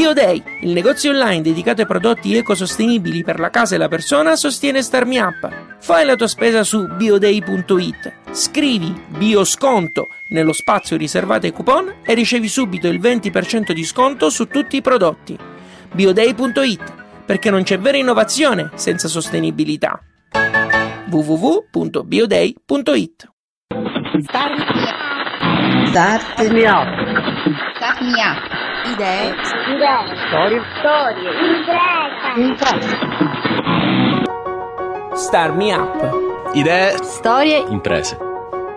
BioDay, il negozio online dedicato ai prodotti ecosostenibili per la casa e la persona, sostiene StarMeUp. Fai la tua spesa su bioday.it, scrivi biosconto nello spazio riservato ai coupon e ricevi subito il 20% di sconto su tutti i prodotti. bioday.it, perché non c'è vera innovazione senza sostenibilità. www.bioday.it Start Start me up. Start me up. Idee. Storie. Storie. Impresa. Star Me Up. Idee, Storie. imprese.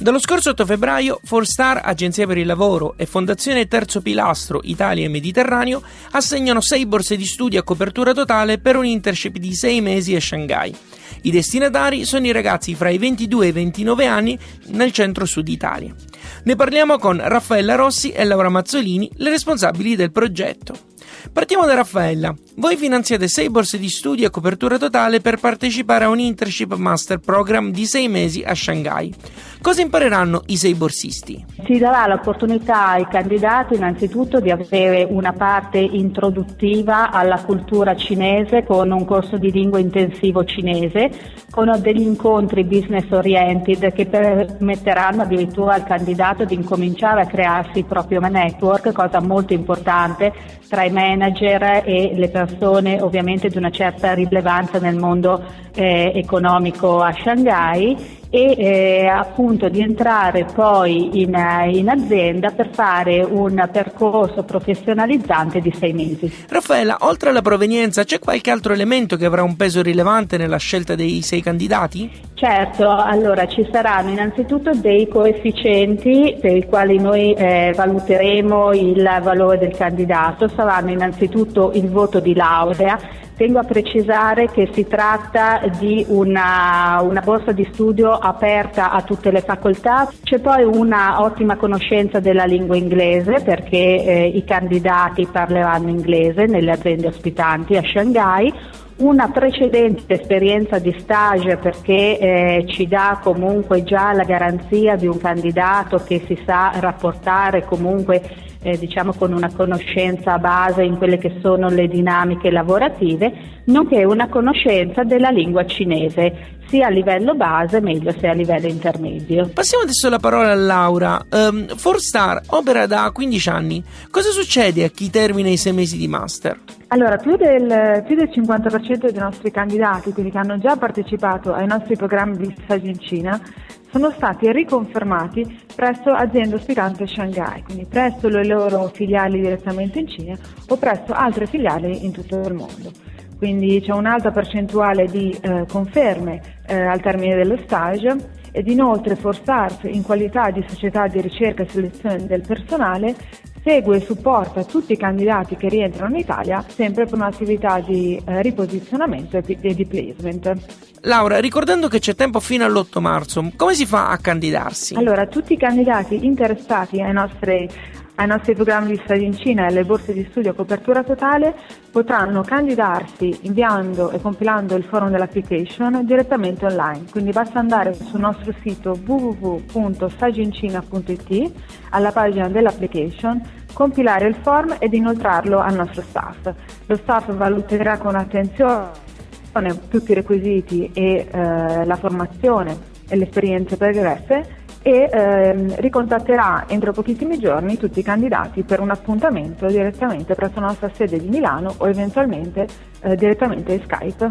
Dallo scorso 8 febbraio, Star, Agenzia per il Lavoro e Fondazione Terzo Pilastro Italia e Mediterraneo assegnano 6 borse di studio a copertura totale per un internship di 6 mesi a Shanghai. I destinatari sono i ragazzi fra i 22 e i 29 anni nel centro-sud Italia. Ne parliamo con Raffaella Rossi e Laura Mazzolini, le responsabili del progetto. Partiamo da Raffaella. Voi finanziate 6 borse di studio a copertura totale per partecipare a un internship master program di 6 mesi a Shanghai. Cosa impareranno i 6 borsisti? Si darà l'opportunità ai candidati innanzitutto di avere una parte introduttiva alla cultura cinese con un corso di lingua intensivo cinese, con degli incontri business oriented che permetteranno addirittura al candidato di incominciare a crearsi il proprio network, cosa molto importante tra i manager e le persone ovviamente di una certa rilevanza nel mondo eh, economico a Shanghai e eh, appunto di entrare poi in, in, azienda per fare un percorso professionalizzante di sei mesi. Raffaella, oltre alla provenienza c'è qualche altro elemento che avrà un peso rilevante nella scelta dei sei candidati? Certo, allora ci saranno innanzitutto dei coefficienti per i quali noi eh, valuteremo il valore del candidato, saranno innanzitutto il voto di laurea Tengo a precisare che si tratta di una, una, borsa di studio aperta a tutte le facoltà, c'è poi una ottima conoscenza della lingua inglese perché eh, i candidati parleranno inglese nelle aziende ospitanti a Shanghai, una precedente esperienza di stage perché eh, ci dà comunque già la garanzia di un candidato che si sa rapportare comunque eh, diciamo con una conoscenza base in quelle che sono le dinamiche lavorative, nonché una conoscenza della lingua cinese, sia a livello base, meglio se a livello intermedio. Passiamo adesso la parola a Laura. Um, Star opera da 15 anni. Cosa succede a chi termina i 6 mesi di master? Allora, più del, più del 50% dei nostri candidati, quelli che hanno già partecipato ai nostri programmi di stage in Cina, sono stati riconfermati presso aziende ospitanti a Shanghai, quindi presso le loro filiali direttamente in Cina o presso altre filiali in tutto il mondo. Quindi c'è un'alta percentuale di eh, conferme eh, al termine dello stage ed inoltre Forstars in qualità di società di ricerca e selezione del personale segue e supporta tutti i candidati che rientrano in Italia sempre per un'attività di eh, riposizionamento e di placement. Laura, ricordando che c'è tempo fino all'8 marzo, come si fa a candidarsi? Allora, tutti i candidati interessati ai nostri, ai nostri programmi di studio in Cina e alle borse di studio a copertura totale potranno candidarsi inviando e compilando il forum dell'application direttamente online. Quindi basta andare sul nostro sito www.stagioincina.it alla pagina dell'application, compilare il form ed inoltrarlo al nostro staff. Lo staff valuterà con attenzione tutti i requisiti e eh, la formazione e le esperienze pregresse e ehm, ricontatterà entro pochissimi giorni tutti i candidati per un appuntamento direttamente presso la nostra sede di Milano o eventualmente eh, direttamente Skype.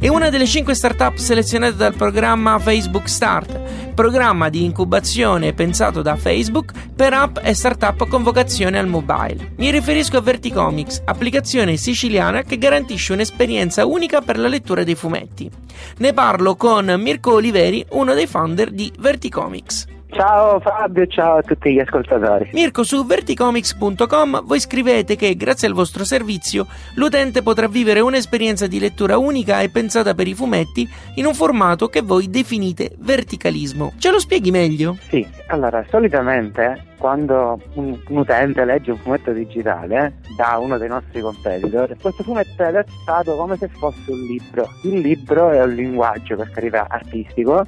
È una delle 5 startup selezionate dal programma Facebook Start, programma di incubazione pensato da Facebook per app e startup con vocazione al mobile. Mi riferisco a Verticomics, applicazione siciliana che garantisce un'esperienza unica per la lettura dei fumetti. Ne parlo con Mirko Oliveri, uno dei founder di Verticomics. Ciao Fabio, ciao a tutti gli ascoltatori. Mirko, su verticomics.com voi scrivete che grazie al vostro servizio l'utente potrà vivere un'esperienza di lettura unica e pensata per i fumetti in un formato che voi definite verticalismo. Ce lo spieghi meglio? Sì, allora solitamente quando un, un utente legge un fumetto digitale da uno dei nostri competitor, questo fumetto è adattato come se fosse un libro. Il libro è un linguaggio, per carità, artistico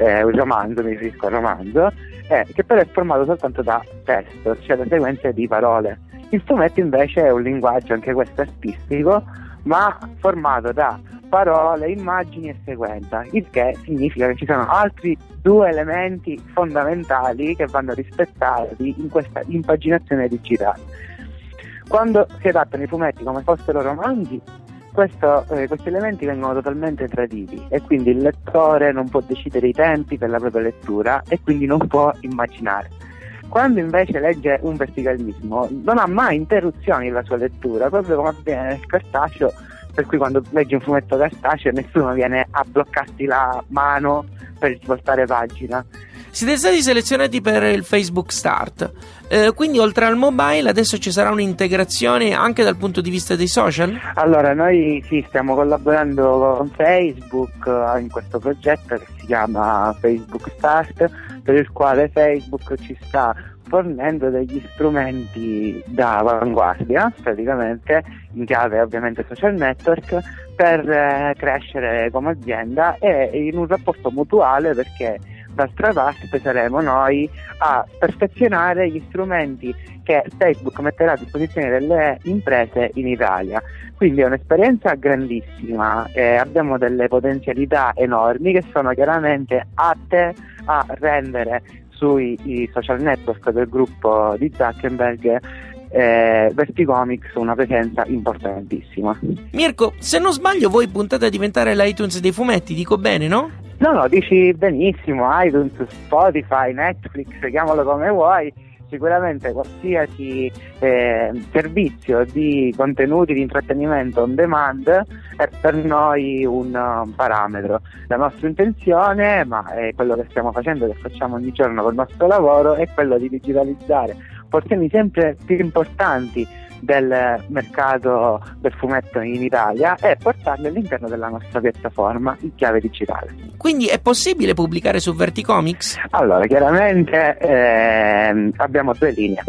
eh, un romanzo, mi riferisco al romanzo, eh, che però è formato soltanto da testo, cioè da sequenze di parole. Il fumetto invece è un linguaggio, anche questo artistico, ma formato da parole, immagini e sequenza, il che significa che ci sono altri due elementi fondamentali che vanno rispettati in questa impaginazione digitale. Quando si adattano i fumetti come fossero romanzi, questo, eh, questi elementi vengono totalmente traditi e quindi il lettore non può decidere i tempi per la propria lettura e quindi non può immaginare. Quando invece legge un verticalismo non ha mai interruzioni nella sua lettura, proprio come avviene nel cartaceo, per cui quando leggi un fumetto cartaceo nessuno viene a bloccarti la mano per svoltare pagina. Siete stati selezionati per il Facebook Start, eh, quindi oltre al mobile adesso ci sarà un'integrazione anche dal punto di vista dei social? Allora, noi sì, stiamo collaborando con Facebook eh, in questo progetto che si chiama Facebook Start, per il quale Facebook ci sta fornendo degli strumenti da avanguardia, praticamente in chiave ovviamente social network, per eh, crescere come azienda e in un rapporto mutuale perché d'altra parte saremo noi a perfezionare gli strumenti che Facebook metterà a disposizione delle imprese in Italia. Quindi è un'esperienza grandissima, eh, abbiamo delle potenzialità enormi che sono chiaramente atte a rendere sui social network del gruppo di Zuckerberg eh, Verticomics una presenza importantissima. Mirko, se non sbaglio voi puntate a diventare l'iTunes dei fumetti, dico bene, no? No, no, dici benissimo, iTunes, Spotify, Netflix, chiamalo come vuoi, sicuramente qualsiasi eh, servizio di contenuti di intrattenimento on demand è per noi un, un parametro. La nostra intenzione, ma è quello che stiamo facendo, che facciamo ogni giorno col nostro lavoro, è quello di digitalizzare porzioni sempre più importanti del mercato del fumetto in Italia e portarle all'interno della nostra piattaforma in chiave digitale. Quindi è possibile pubblicare su Verticomics? Allora, chiaramente eh, abbiamo due linee.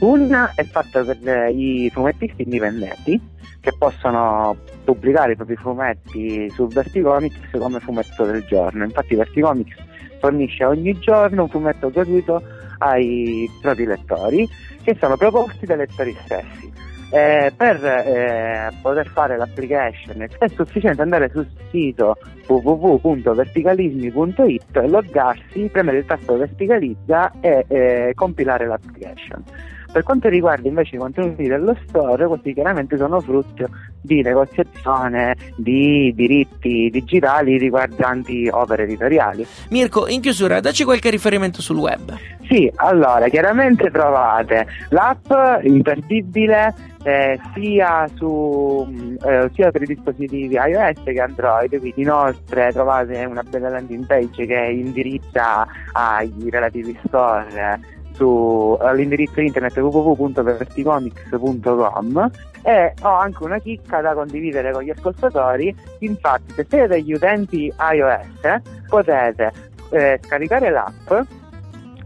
Una è fatta per i fumettisti indipendenti che possono pubblicare i propri fumetti su Verticomics come fumetto del giorno. Infatti Verticomics fornisce ogni giorno un fumetto gratuito ai propri lettori che sono proposti dai lettori stessi. Eh, per eh, poter fare l'application è sufficiente andare sul sito www.verticalismi.it, loggarsi, premere il tasto verticalizza e eh, compilare l'application. Per quanto riguarda invece i contenuti dello store, questi chiaramente sono frutto di negoziazione di diritti digitali riguardanti opere editoriali. Mirko, in chiusura, dacci qualche riferimento sul web. Sì, allora, chiaramente trovate l'app imperdibile eh, sia, su, eh, sia, per i dispositivi iOS che Android, quindi inoltre trovate una bella landing page che indirizza ai relativi store su, all'indirizzo internet www.verticomics.com e ho anche una chicca da condividere con gli ascoltatori infatti se siete degli utenti iOS potete eh, scaricare l'app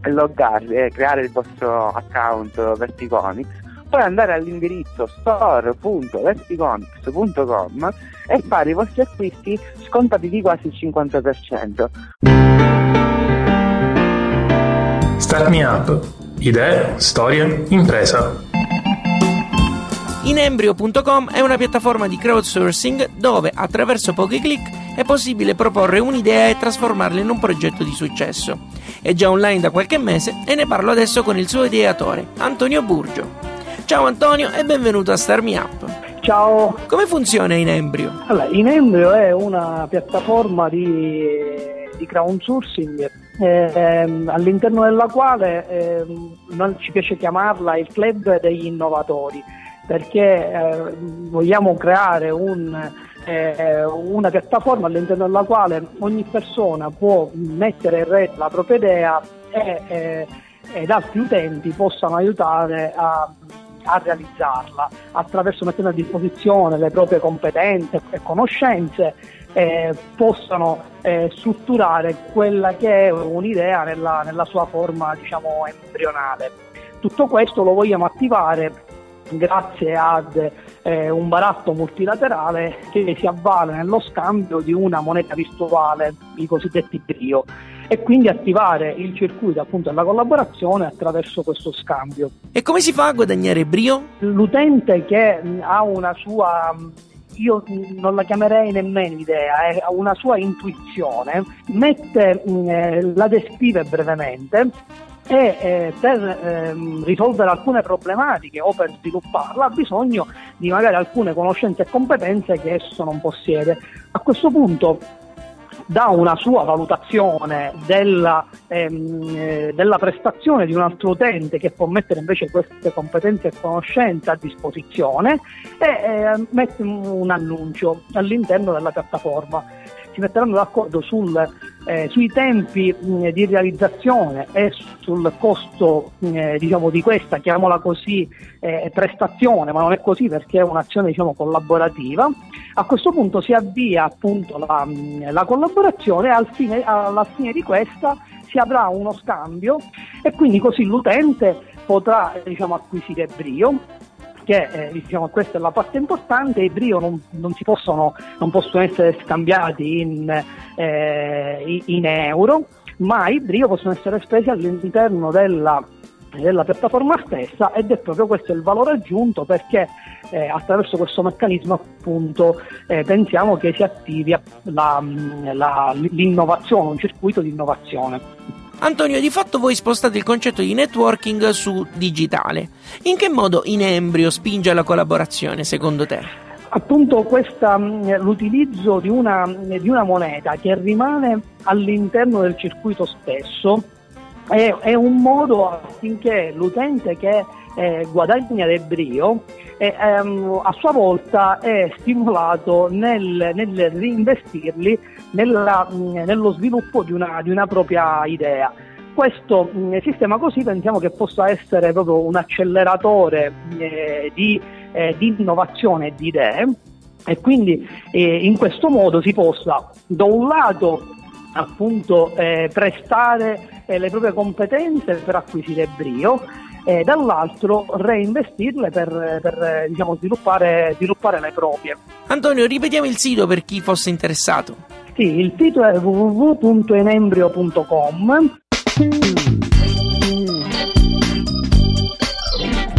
loggarvi e creare il vostro account Verticomics poi andare all'indirizzo store.verticomics.com e fare i vostri acquisti scontati di quasi il 50% Start Me Up. Idee, storie, impresa. Inembrio.com è una piattaforma di crowdsourcing dove attraverso pochi clic è possibile proporre un'idea e trasformarla in un progetto di successo. È già online da qualche mese e ne parlo adesso con il suo ideatore, Antonio Burgio. Ciao Antonio e benvenuto a Start Me Up. Ciao. Come funziona Inembrio? Allora, Inembrio è una piattaforma di, di crowdsourcing eh, all'interno della quale eh, non ci piace chiamarla il club degli innovatori perché eh, vogliamo creare un eh, una piattaforma all'interno della quale ogni persona può mettere in rete la propria idea e, eh, ed altri utenti possano aiutare a, a realizzarla attraverso mettendo a disposizione le proprie competenze e conoscenze eh, possano eh, strutturare quella che è un'idea nella, nella sua forma diciamo embrionale. Tutto questo lo vogliamo attivare grazie ad eh, un baratto multilaterale che si avvale nello scambio di una moneta virtuale, i cosiddetti BRIO, e quindi attivare il circuito appunto della collaborazione attraverso questo scambio. E come si fa a guadagnare BRIO? L'utente che ha una sua io non la chiamerei nemmeno idea, è una sua intuizione, mette, eh, la descrive brevemente e eh, per ehm, risolvere alcune problematiche o per svilupparla ha bisogno di magari alcune conoscenze e competenze che esso non possiede. A questo punto dà una sua valutazione della, ehm, eh, della, prestazione di un altro utente che può mettere invece queste competenze e conoscenze a disposizione e eh, mette un annuncio all'interno della piattaforma si metteranno d'accordo sul, eh, sui tempi mh, di realizzazione e sul costo mh, diciamo, di questa, chiamiamola così, eh, prestazione, ma non è così perché è un'azione diciamo, collaborativa. A questo punto si avvia appunto la, la collaborazione e al fine, alla fine di questa si avrà uno scambio e quindi così l'utente potrà diciamo, acquisire brio che eh, diciamo, questa è la parte importante, i brio non, non, possono, non possono, essere scambiati in, eh, in, euro, ma i brio possono essere spesi all'interno della, della piattaforma stessa ed è proprio questo il valore aggiunto perché eh, attraverso questo meccanismo appunto eh, pensiamo che si attivi la, la, l'innovazione, un circuito di innovazione. Antonio, di fatto voi spostate il concetto di networking su digitale. In che modo in embrio spinge alla collaborazione, secondo te? Appunto questa, l'utilizzo di una, di una moneta che rimane all'interno del circuito stesso è, è un modo affinché l'utente che eh, guadagna del brio e ehm, a sua volta è stimolato nel, nel reinvestirli nella, nello sviluppo di una, di una propria idea. Questo mh, sistema così pensiamo che possa essere proprio un acceleratore eh, di, eh, di, innovazione di idee e quindi eh, in questo modo si possa da un lato appunto eh, prestare eh, le proprie competenze per acquisire brio e dall'altro reinvestirle per, per diciamo, sviluppare, sviluppare le proprie. Antonio, ripetiamo il sito per chi fosse interessato. Sì, il sito è www.enembrio.com.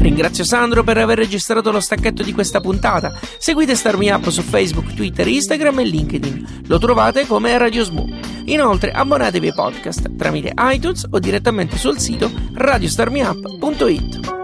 Ringrazio Sandro per aver registrato lo stacchetto di questa puntata. Seguite Starmi Up su Facebook, Twitter, Instagram e LinkedIn. Lo trovate come Radio Smo. Inoltre abbonatevi ai podcast tramite iTunes o direttamente sul sito radiostarmiup.it.